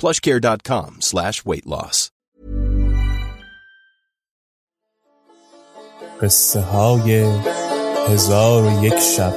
plushcare.com slash weight loss. قصه های هزار و یک شب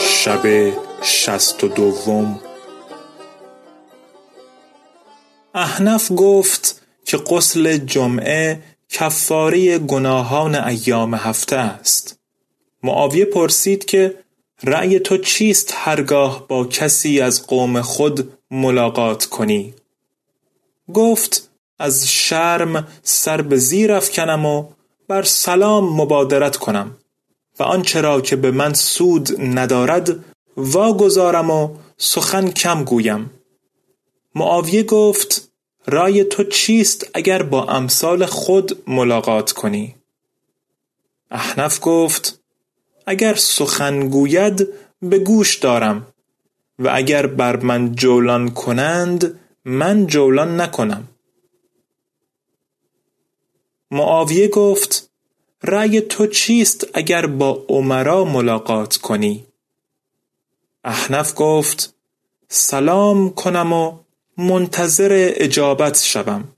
شب شست و دوم احنف گفت که غسل جمعه کفاره گناهان ایام هفته است. معاویه پرسید که رأی تو چیست هرگاه با کسی از قوم خود ملاقات کنی؟ گفت از شرم سر به زیر افکنم و بر سلام مبادرت کنم و آنچه را که به من سود ندارد واگذارم و سخن کم گویم. معاویه گفت رای تو چیست اگر با امثال خود ملاقات کنی؟ احنف گفت اگر سخن گوید به گوش دارم و اگر بر من جولان کنند من جولان نکنم. معاویه گفت رأی تو چیست اگر با عمرا ملاقات کنی؟ احنف گفت سلام کنم و منتظر اجابت شوم.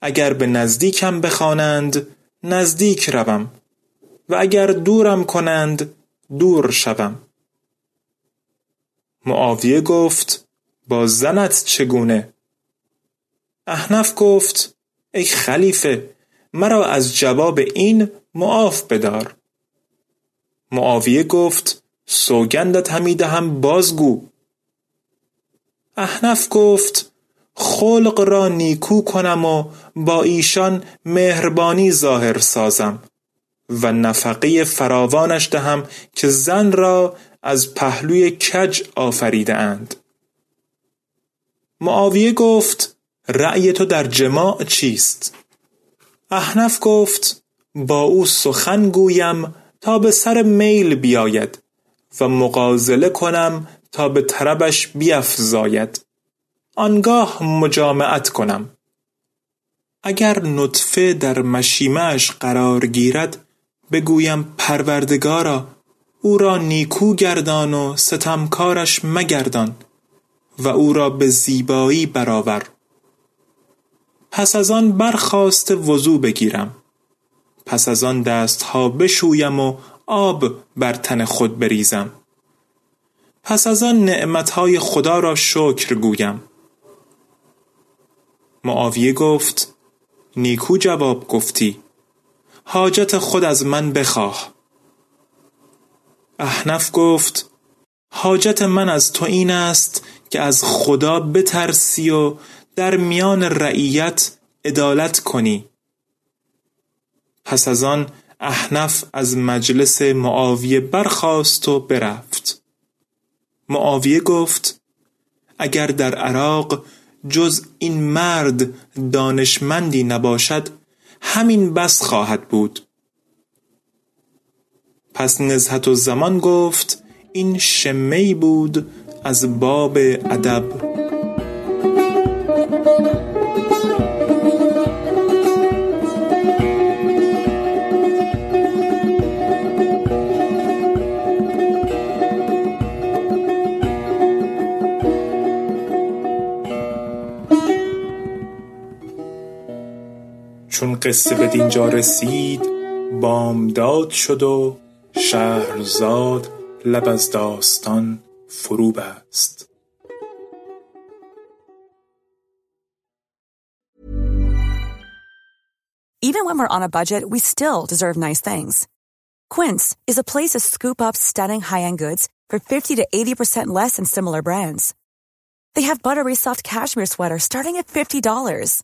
اگر به نزدیکم بخوانند نزدیک روم. و اگر دورم کنند دور شوم. معاویه گفت با زنت چگونه؟ احنف گفت ای خلیفه مرا از جواب این معاف بدار. معاویه گفت سوگندت همی دهم بازگو. احنف گفت خلق را نیکو کنم و با ایشان مهربانی ظاهر سازم و نفقه فراوانش دهم که زن را از پهلوی کج آفریده اند. معاویه گفت رأی تو در جماع چیست؟ احنف گفت با او سخن گویم تا به سر میل بیاید و مغازله کنم تا به طربش بیفزاید. آنگاه مجامعت کنم. اگر نطفه در مشیمهاش قرار گیرد بگویم پروردگارا او را نیکو گردان و ستمکارش مگردان و او را به زیبایی برآور. پس از آن برخاسته وضو بگیرم. پس از آن دستها بشویم و آب بر تن خود بریزم. پس از آن نعمتهای خدا را شکر گویم. معاویه گفت نیکو جواب گفتی حاجت خود از من بخواه. احنف گفت حاجت من از تو این است که از خدا بترسی و در میان رعیت عدالت کنی. پس از آن احنف از مجلس معاویه برخاست و برفت. معاویه گفت اگر در عراق جز این مرد دانشمندی نباشد همین بس خواهد بود. پس نزهت و زمان گفت این شمی بود از باب ادب. چون قصه به دینجا رسید بامداد شد و شهرزاد لب از داستان فرو بست Even when we're on a budget, we still deserve nice things. Quince is a place to scoop up stunning high-end goods for 50 to 80% less than similar brands. They have buttery soft cashmere sweaters starting at $50,